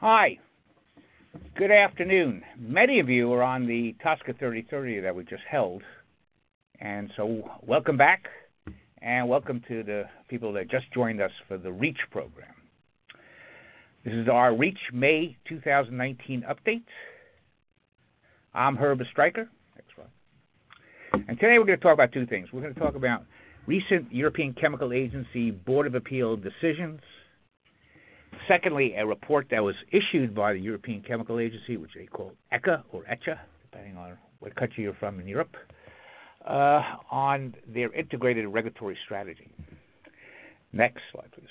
Hi. Good afternoon. Many of you are on the TSCA 3030 that we just held. And so welcome back, and welcome to the people that just joined us for the REACH program. This is our REACH May 2019 update. I'm Herb Estreicher. And today we're going to talk about two things. We're going to talk about recent European Chemical Agency Board of Appeal decisions. Secondly, a report that was issued by the European Chemical Agency, which they call ECHA or ECHA, depending on what country you're from in Europe, uh, on their integrated regulatory strategy. Next slide, please.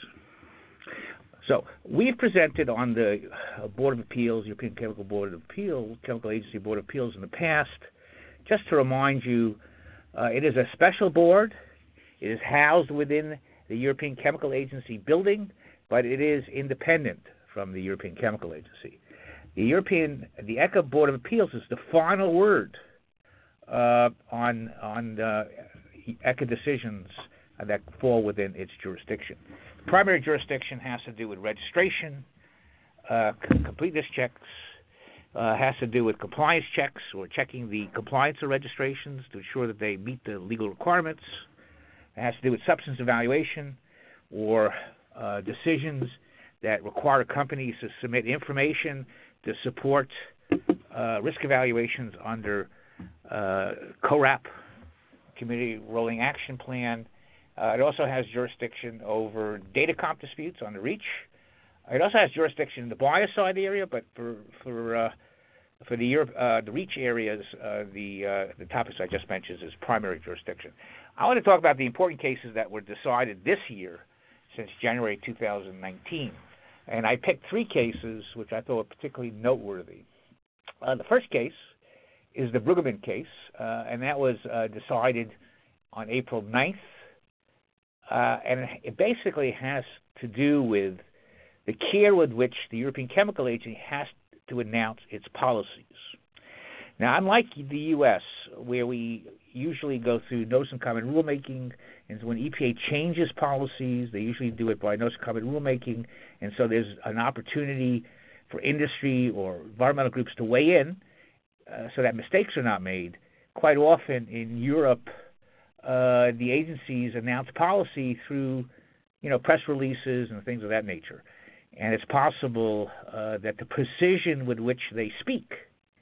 So we've presented on the Board of Appeals, European Chemical Board of Appeals, Chemical Agency Board of Appeals in the past. Just to remind you, uh, it is a special board. It is housed within the European Chemical Agency building, but it is independent from the European Chemical Agency. The European, the ECHA Board of Appeals is the final word uh, on on ECHA decisions that fall within its jurisdiction. Primary jurisdiction has to do with registration, uh, completeness checks, uh, has to do with compliance checks or checking the compliance of registrations to ensure that they meet the legal requirements. It has to do with substance evaluation or decisions that require companies to submit information to support uh, risk evaluations under uh, CORAP, Community Rolling Action Plan. Uh, it also has jurisdiction over data comp disputes the REACH. It also has jurisdiction in the biocide area, but for for uh, for the uh, REACH areas, uh, the uh, the topics I just mentioned is primary jurisdiction. I want to talk about the important cases that were decided this year, since January 2019, and I picked three cases which I thought were particularly noteworthy. Uh, the first case is the Brueggemann case, uh, and that was uh, decided on April 9th. Uh, and it basically has to do with the care with which the European Chemical Agency has to announce its policies. Now, unlike the U.S., where we usually go through notice and comment rulemaking, and when EPA changes policies, they usually do it by notice and comment rulemaking, and so there's an opportunity for industry or environmental groups to weigh in uh, so that mistakes are not made. Quite often in Europe, uh, the agencies announce policy through, you know, press releases and things of that nature. And it's possible uh, that the precision with which they speak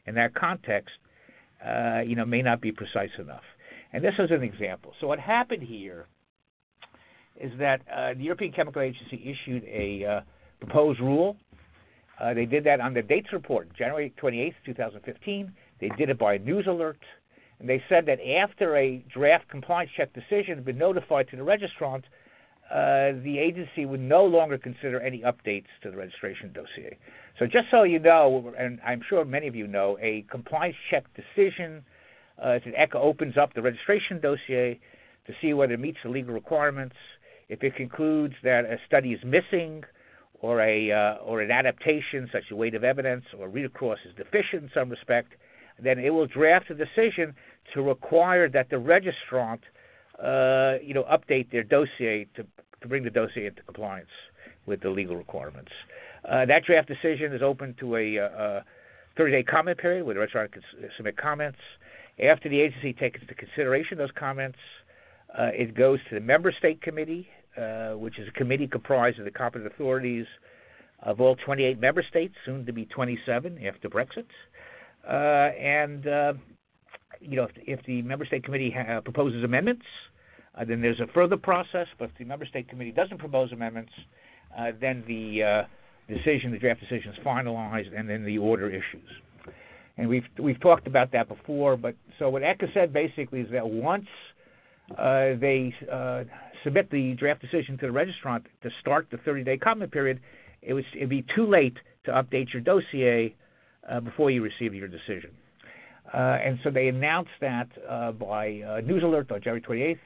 in that context, uh, you know, may not be precise enough. And this is an example. So what happened here is that uh, the European Chemical Agency issued a uh, proposed rule uh, they did that on the dates report, January 28, 2015. They did it by news alert. And they said that after a draft compliance check decision had been notified to the registrant, uh, the agency would no longer consider any updates to the registration dossier. So just so you know, and I'm sure many of you know, a compliance check decision uh, is an ECHA opens up the registration dossier to see whether it meets the legal requirements. If it concludes that a study is missing or a uh, or an adaptation such as weight of evidence or read across is deficient in some respect, then it will draft a decision to require that the registrant uh, you know update their dossier to to bring the dossier into compliance with the legal requirements. Uh, that draft decision is open to a, a 30-day comment period where the registrant can submit comments. After the agency takes into consideration those comments, uh, it goes to the member state committee uh, which is a committee comprised of the competent authorities of all 28 member states, soon to be 27 after Brexit. Uh, and uh, you know, if, if, the member state committee ha- proposes amendments, uh, then there's a further process. But if the member state committee doesn't propose amendments, uh, then the decision, the draft decision, is finalized, and then the order issues. And we've we've talked about that before. But so what ECHA said basically is that once uh, they uh, submit the draft decision to the registrant to start the 30-day comment period, it would it'd be too late to update your dossier uh, before you receive your decision. Uh, and so they announced that uh, by uh, news alert on January 28th.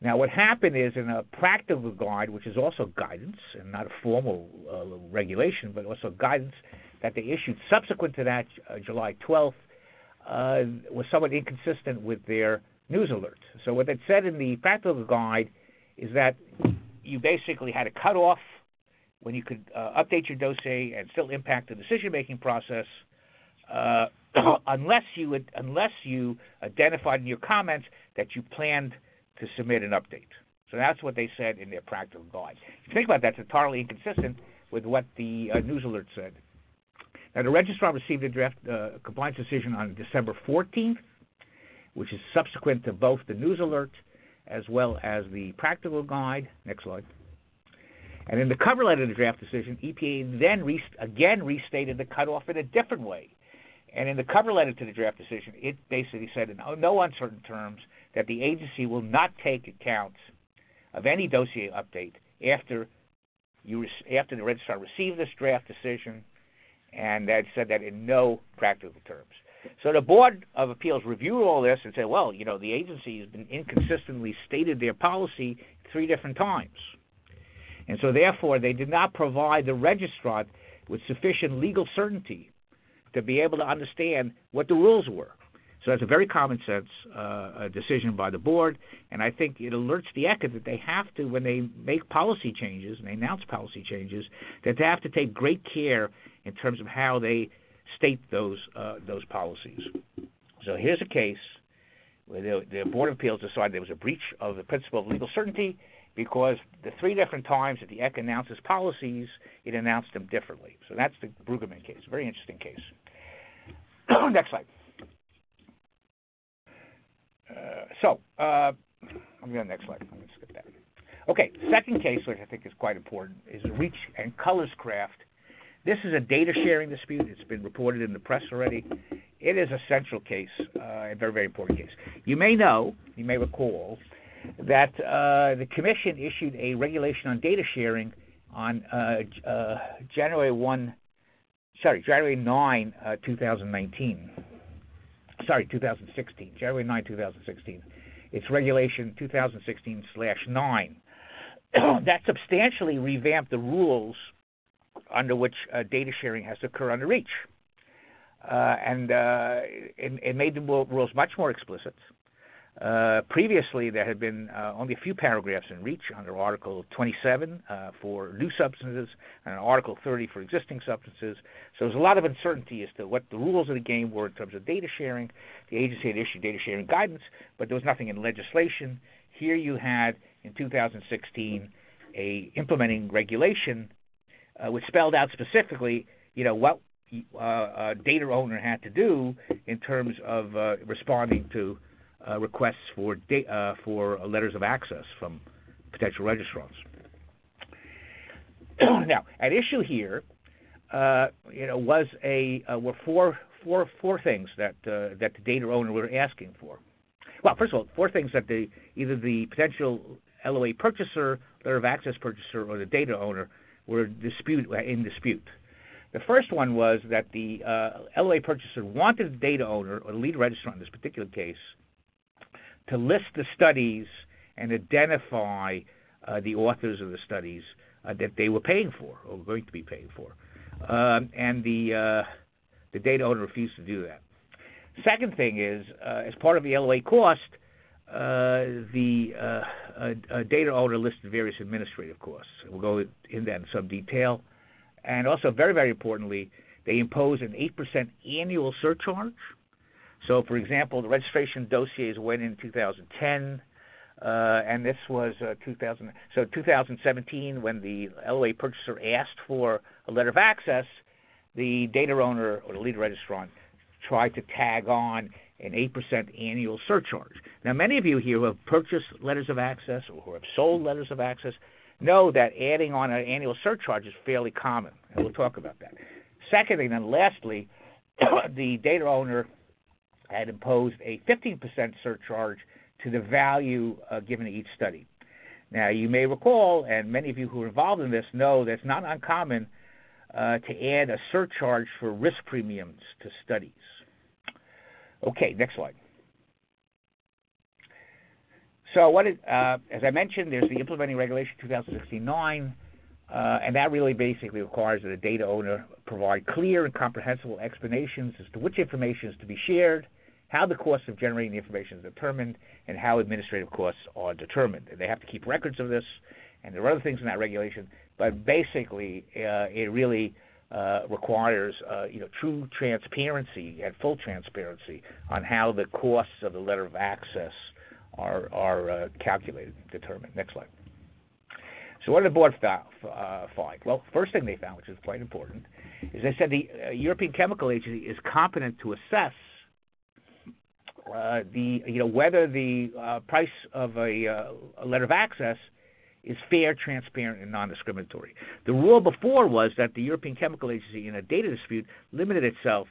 Now, what happened is in a practical guide, which is also guidance and not a formal regulation, but also guidance that they issued subsequent to that, July 12th, was somewhat inconsistent with their news alert. So what it said in the practical guide is that you basically had a cutoff when you could uh, update your dossier and still impact the decision-making process, uh, unless you unless you identified in your comments that you planned to submit an update. So that's what they said in their practical guide. If you think about that, it's entirely inconsistent with what the uh, news alert said. Now, the registrar received a draft uh, compliance decision on December 14th, which is subsequent to both the news alert as well as the practical guide. Next slide. And in the cover letter of the draft decision, EPA then again restated the cutoff in a different way. And in the cover letter to the draft decision, it basically said in no uncertain terms that the agency will not take account of any dossier update after you after the registrar received this draft decision, and that said that in no practical terms. So the Board of Appeals reviewed all this and said, well, you know, the agency has been inconsistently stated their policy three different times. And so therefore they did not provide the registrar with sufficient legal certainty to be able to understand what the rules were. So that's a very common sense uh, decision by the board, and I think it alerts the ECA that they have to, when they make policy changes and they announce policy changes, that they have to take great care in terms of how they state those uh, those policies. So here's a case where the, the Board of Appeals decided there was a breach of the principle of legal certainty because the three different times that the ECA announces policies, it announced them differently. So that's the Brueggemann case. Very interesting case. Next slide. Uh, so, uh, I'm going to next slide. I'm going to skip that. Okay, second case, which I think is quite important, is Reach and Colors-Craft. This is a data sharing dispute. It's been reported in the press already. It is a central case, uh, a very, very important case. You may know, you may recall, that the Commission issued a regulation on data sharing on January 1, sorry, January 9, 2019 sorry, 2016, January 9, 2016. It's Regulation 2016/9. that substantially revamped the rules under which uh, data sharing has to occur under REACH. Uh, and uh, it, it, made the rules much more explicit. Uh, previously, there had been uh, only a few paragraphs in REACH under Article 27 uh, for new substances and Article 30 for existing substances. So there's a lot of uncertainty as to what the rules of the game were in terms of data sharing. The agency had issued data sharing guidance, but there was nothing in legislation. Here you had, in 2016, a implementing regulation uh, which spelled out specifically, you know, what uh, a data owner had to do in terms of uh, responding to uh, requests for, da- uh, for letters of access from potential registrants. now, at issue here, uh, you know, was a uh, were four, four, four things that uh, that the data owner were asking for. Well, first of all, four things that the either the potential LOA purchaser, letter of access purchaser, or the data owner were dispute in dispute. The first one was that the uh, LOA purchaser wanted the data owner or the lead registrant in this particular case to list the studies and identify uh, the authors of the studies uh, that they were paying for or going to be paying for. Um, and the, uh, the data owner refused to do that. Second thing is, uh, as part of the LOA cost, uh, the uh, data owner listed various administrative costs. We'll go into that in some detail. And also, very, very importantly, they impose an 8% annual surcharge so, for example, the registration dossiers went in 2010, uh, and this was uh, 2000. So, 2017, when the LOA purchaser asked for a letter of access, the data owner or the lead registrant tried to tag on an 8% annual surcharge. Now, many of you here who have purchased letters of access or who have sold letters of access know that adding on an annual surcharge is fairly common, and we'll talk about that. Secondly, and lastly, the data owner had imposed a 15% surcharge to the value uh, given to each study. Now, you may recall, and many of you who are involved in this know that it's not uncommon uh, to add a surcharge for risk premiums to studies. Okay, next slide. So, what is, uh, as I mentioned, there's the implementing regulation 2016-9, uh, and that really basically requires that a data owner provide clear and comprehensible explanations as to which information is to be shared, how the cost of generating the information is determined, and how administrative costs are determined. And they have to keep records of this, and there are other things in that regulation but basically uh, it really uh, requires uh, you know true transparency and full transparency on how the costs of the letter of access are are uh, calculated, determined. Next slide. So what did the board uh, find? Well, first thing they found, which is quite important, is they said the uh, European Chemical Agency is competent to assess uh, the you know whether the uh, price of a, uh, a, letter of access is fair, transparent, and non-discriminatory. The rule before was that the European Chemical Agency, in a data dispute, limited itself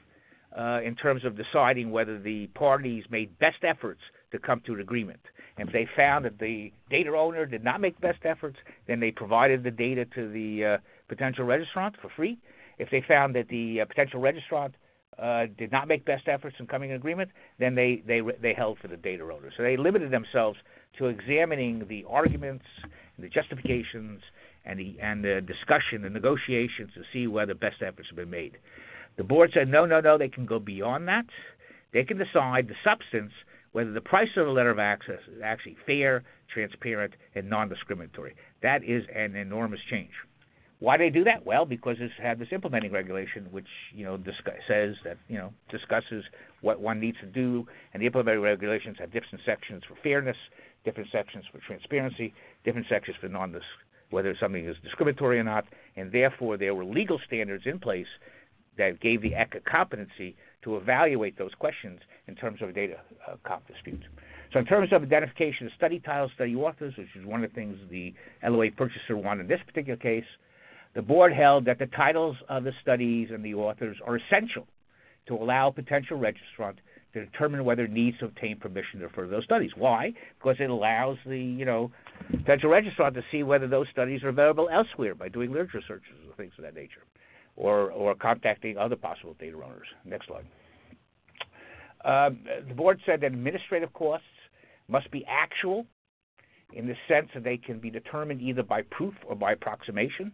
uh, in terms of deciding whether the parties made best efforts to come to an agreement. And if they found that the data owner did not make best efforts, then they provided the data to the uh, potential registrant for free. If they found that the potential registrant uh, did not make best efforts in coming to agreement, then they, they, they held for the data owner. So they limited themselves to examining the arguments, the justifications, and the, and the discussion, the negotiations to see whether best efforts have been made. The board said, no, no, no, they can go beyond that. They can decide the substance, whether the price of the letter of access is actually fair, transparent, and non discriminatory. That is an enormous change. Why do they do that? Well, because it's had this implementing regulation, which you know discuss, says that you know discusses what one needs to do, and the implementing regulations have different sections for fairness, different sections for transparency, different sections for non whether something is discriminatory or not, and therefore there were legal standards in place that gave the ECA competency to evaluate those questions in terms of data uh, comp disputes. So in terms of identification of study titles, study authors, which is one of the things the LOA purchaser wanted in this particular case, the board held that the titles of the studies and the authors are essential to allow potential registrant to determine whether it needs to obtain permission to refer those studies. Why? Because it allows the you know potential registrant to see whether those studies are available elsewhere by doing literature searches or things of that nature, or or contacting other possible data owners. Next slide. Um, the board said that administrative costs must be actual in the sense that they can be determined either by proof or by approximation.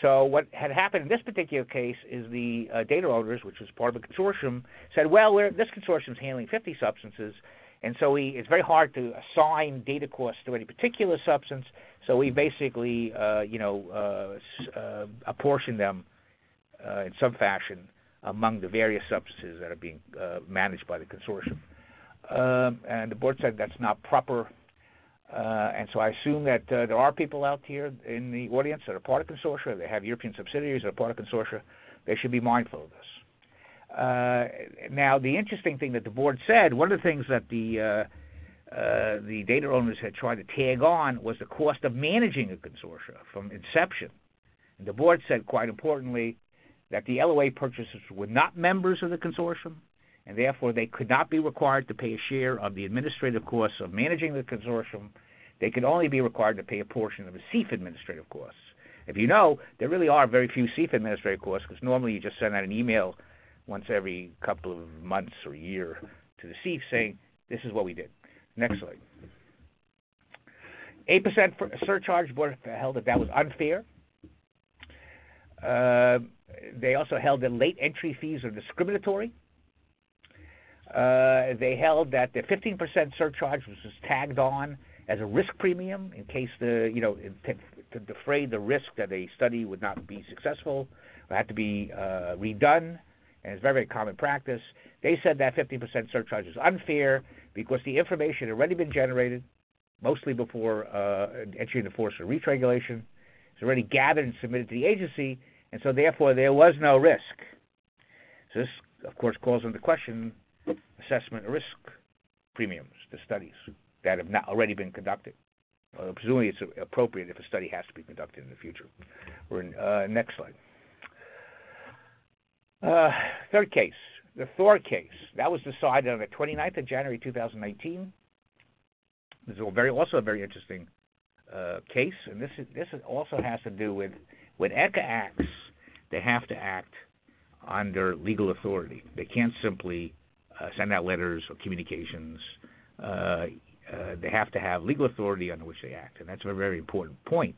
So what had happened in this particular case is the uh, data owners, which was part of a consortium, said, well, this consortium is handling 50 substances, and so we, it's very hard to assign data costs to any particular substance. So we basically, uh, you know, uh, uh, apportion them uh, in some fashion among the various substances that are being uh, managed by the consortium. Um, and the board said that's not proper and so I assume that uh, there are people out here in the audience that are part of consortia, they have European subsidiaries that are part of consortia. They should be mindful of this. Uh, now, the interesting thing that the board said, one of the things that the uh, uh, the data owners had tried to tag on was the cost of managing a consortia from inception. And the board said, quite importantly, that the LOA purchasers were not members of the consortium, and therefore they could not be required to pay a share of the administrative costs of managing the consortium. They could only be required to pay a portion of the SIEF administrative costs. If you know, there really are very few SIEF administrative costs because normally you just send out an email once every couple of months or year to the SIEF saying, this is what we did. Next slide. 8% surcharge, board held that that was unfair. Uh, they also held that late entry fees are discriminatory. Uh, they held that the 15% surcharge was just tagged on as a risk premium in case the you know to, to defray the risk that a study would not be successful or had to be uh, redone, and it's very very common practice. They said that 15% surcharge is unfair because the information had already been generated, mostly before uh, entry into force of REACH regulation. It's already gathered and submitted to the agency, and so therefore there was no risk. So this, of course, calls into question assessment risk premiums to studies that have not already been conducted. Uh, presumably, it's appropriate if a study has to be conducted in the future. We're in, uh, next slide. Uh, third case, the Thor case. That was decided on the 29th of January 2019. This is a very, also a very interesting uh, case, and this is, this also has to do with when ECHA acts, they have to act under legal authority. They can't simply send out letters or communications. Uh, uh, they have to have legal authority under which they act, and that's a very important point.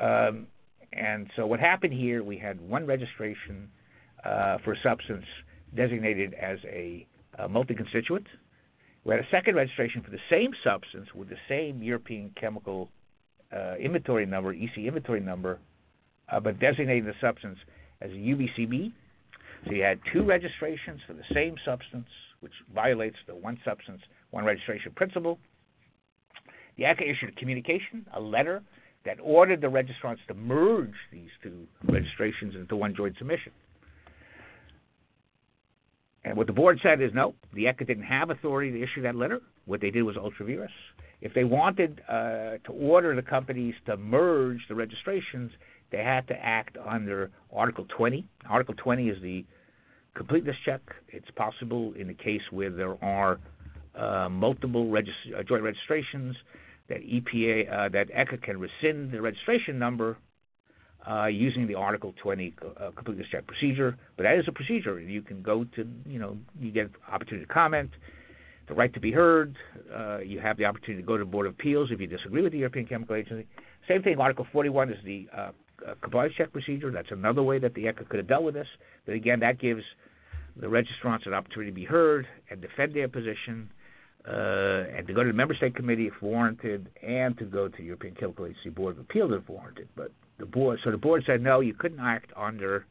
Um, and so what happened here, we had one registration uh, for a substance designated as a, a multi-constituent. We had a second registration for the same substance with the same European Chemical uh, inventory number, EC inventory number, uh, but designating the substance as a UVCB. So you had two registrations for the same substance, which violates the one substance, one registration principle. The ECHA issued a communication, a letter, that ordered the registrants to merge these two registrations into one joint submission. And what the board said is no, the ECHA didn't have authority to issue that letter. What they did was ultra vires. If they wanted uh, to order the companies to merge the registrations, they had to act under Article 20. Article 20 is the completeness check. It's possible in the case where there are uh, multiple regist- uh, joint registrations that EPA uh, that ECHA can rescind the registration number uh, using the Article 20 uh, completeness check procedure. But that is a procedure. You can go to you know you get opportunity to comment, the right to be heard. You have the opportunity to go to the Board of Appeals if you disagree with the European Chemical Agency. Same thing. Article 41 is the uh, compliance check procedure. That's another way that the ECHA could have dealt with this. But again, that gives the registrants an opportunity to be heard and defend their position uh, and to go to the member state committee if warranted, and to go to the European Chemical Agency Board of Appeals if warranted. But the board, so the board said no, you couldn't act under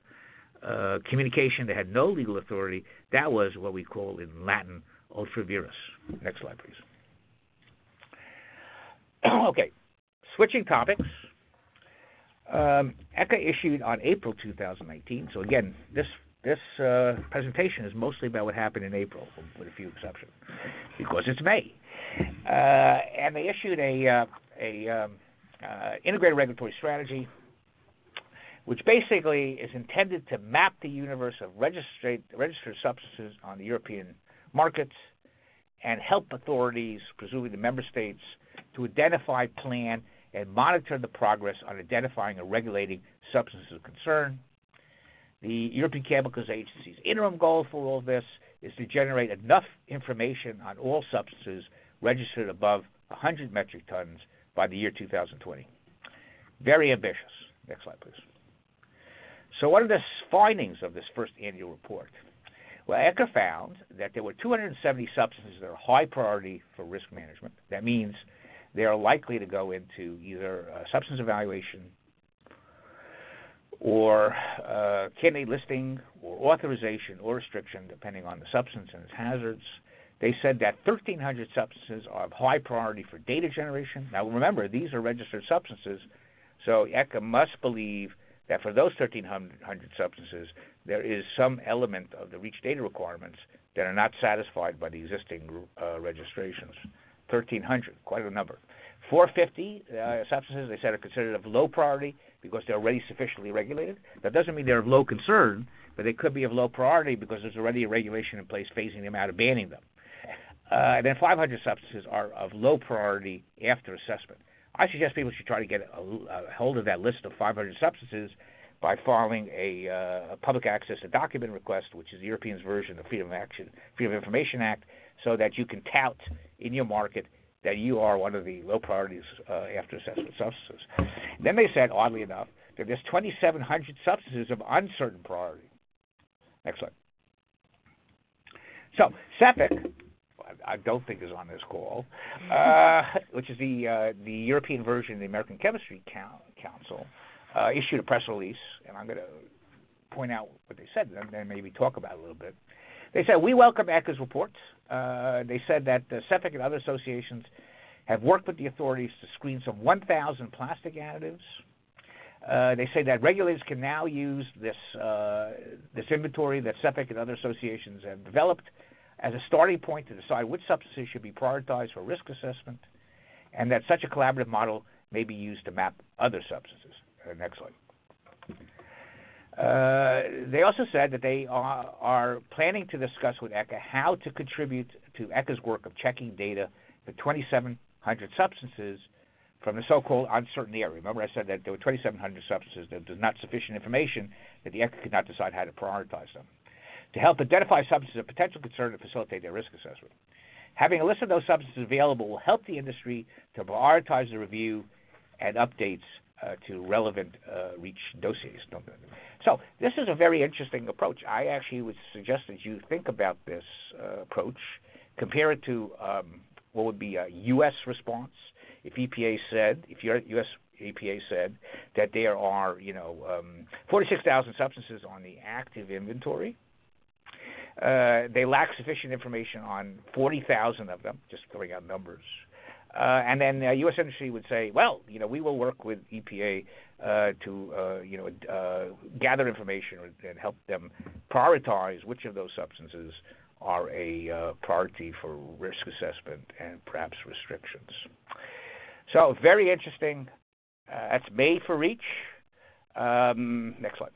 uh, communication that had no legal authority. That was what we call in Latin ultra vires. Next slide, please. okay, switching topics. Um, ECHA issued on April 2019. So again, this this uh, presentation is mostly about what happened in April, with a few exceptions, because it's May. Uh, and they issued a, uh, a um, uh, integrated regulatory strategy, which basically is intended to map the universe of registered, registered substances on the European markets and help authorities, presumably the member states, to identify, plan, and monitor the progress on identifying and regulating substances of concern the European Chemicals Agency's interim goal for all this is to generate enough information on all substances registered above 100 metric tons by the year 2020. Very ambitious. Next slide, please. So, what are the findings of this first annual report? Well, ECHA found that there were 270 substances that are high priority for risk management. That means they are likely to go into either substance evaluation or uh, candidate listing or authorization or restriction, depending on the substance and its hazards. They said that 1,300 substances are of high priority for data generation. Now, remember, these are registered substances, so ECHA must believe that for those 1,300 substances, there is some element of the REACH data requirements that are not satisfied by the existing uh, registrations. 1,300, quite a number. 450 uh, substances, they said, are considered of low priority because they're already sufficiently regulated. That doesn't mean they're of low concern, but they could be of low priority because there's already a regulation in place phasing them out banning them. Uh, and then 500 substances are of low priority after assessment. I suggest people should try to get a, a hold of that list of 500 substances by filing a, uh, a, public access to document request, which is the European's version of Freedom of Action, Freedom of Information Act, so that you can tout in your market that you are one of the low priorities uh, after assessment substances. Then they said, oddly enough, that there's 2,700 substances of uncertain priority. Next slide. So CEFIC, I don't think is on this call, uh, which is the uh, the European version of the American Chemistry Council, uh, issued a press release, and I'm going to point out what they said and then maybe talk about it a little bit. They said, We welcome ECHA's reports. Uh, they said that uh, CEFIC and other associations have worked with the authorities to screen some 1,000 plastic additives. Uh, they say that regulators can now use this, uh, this inventory that CEFIC and other associations have developed as a starting point to decide which substances should be prioritized for risk assessment, and that such a collaborative model may be used to map other substances. Uh, next slide. They also said that they are, are, planning to discuss with ECHA how to contribute to ECHA's work of checking data for 2,700 substances from the so-called uncertain area. Remember I said that there were 2,700 substances that there's not sufficient information that the ECHA could not decide how to prioritize them. To help identify substances of potential concern and facilitate their risk assessment. Having a list of those substances available will help the industry to prioritize the review and updates to relevant uh, REACH dossiers. So this is a very interesting approach. I actually would suggest that you think about this uh, approach, compare it to um, what would be a U.S. response. if EPA said, if your U.S. EPA said that there are, you know, um, 46,000 substances on the active inventory, uh, they lack sufficient information on 40,000 of them, just throwing out numbers. Uh, and then uh, U.S. industry would say, well, you know, we will work with EPA uh, to, uh, you know, uh, gather information and help them prioritize which of those substances are a uh, priority for risk assessment and perhaps restrictions. So very interesting. that's May for REACH. Um, next slide.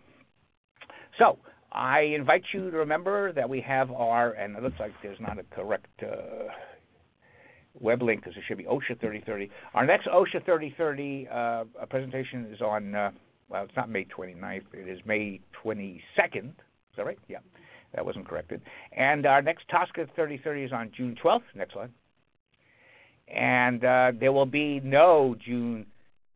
So I invite you to remember that we have our, and it looks like there's not a correct uh, web link because it should be OSHA 3030. Our next OSHA 3030 uh, presentation is on, uh, well, it's not May 29th, it is May 22nd. Is that right? Yeah, that wasn't corrected. And our next TSCA 3030 is on June 12th. Next slide. And uh, there will be no June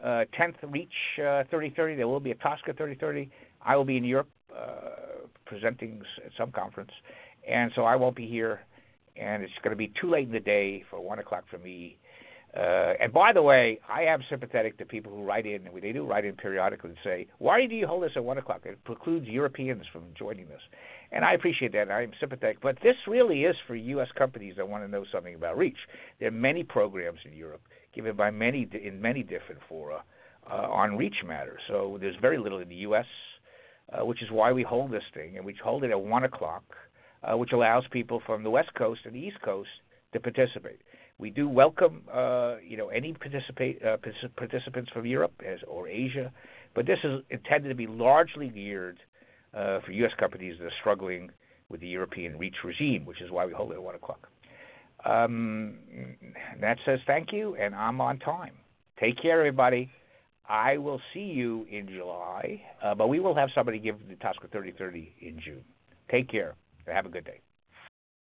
10th uh, REACH 3030. Uh, there will be a TSCA 3030. I will be in Europe uh, presenting at some conference, and so I won't be here, and it's going to be too late in the day for one o'clock for me. Uh, and by the way, I am sympathetic to people who write in, and they do write in periodically and say, "Why do you hold this at one o'clock? It precludes Europeans from joining this." And I appreciate that. I am sympathetic, but this really is for U.S. companies that want to know something about REACH. There are many programs in Europe given by many in many different fora uh, on REACH matters. So there's very little in the U.S uh, which is why we hold this thing, and we hold it at one o'clock, which allows people from the West Coast and the East Coast to participate. We do welcome, uh, you know, any uh, participants from Europe or Asia, but this is intended to be largely geared uh, for U.S. companies that are struggling with the European REACH regime, which is why we hold it at one o'clock. Um, that says thank you, and I'm on time. Take care, everybody. I will see you in July, uh, but we will have somebody give the TSCA 3030 in June. Take care. Have a good day.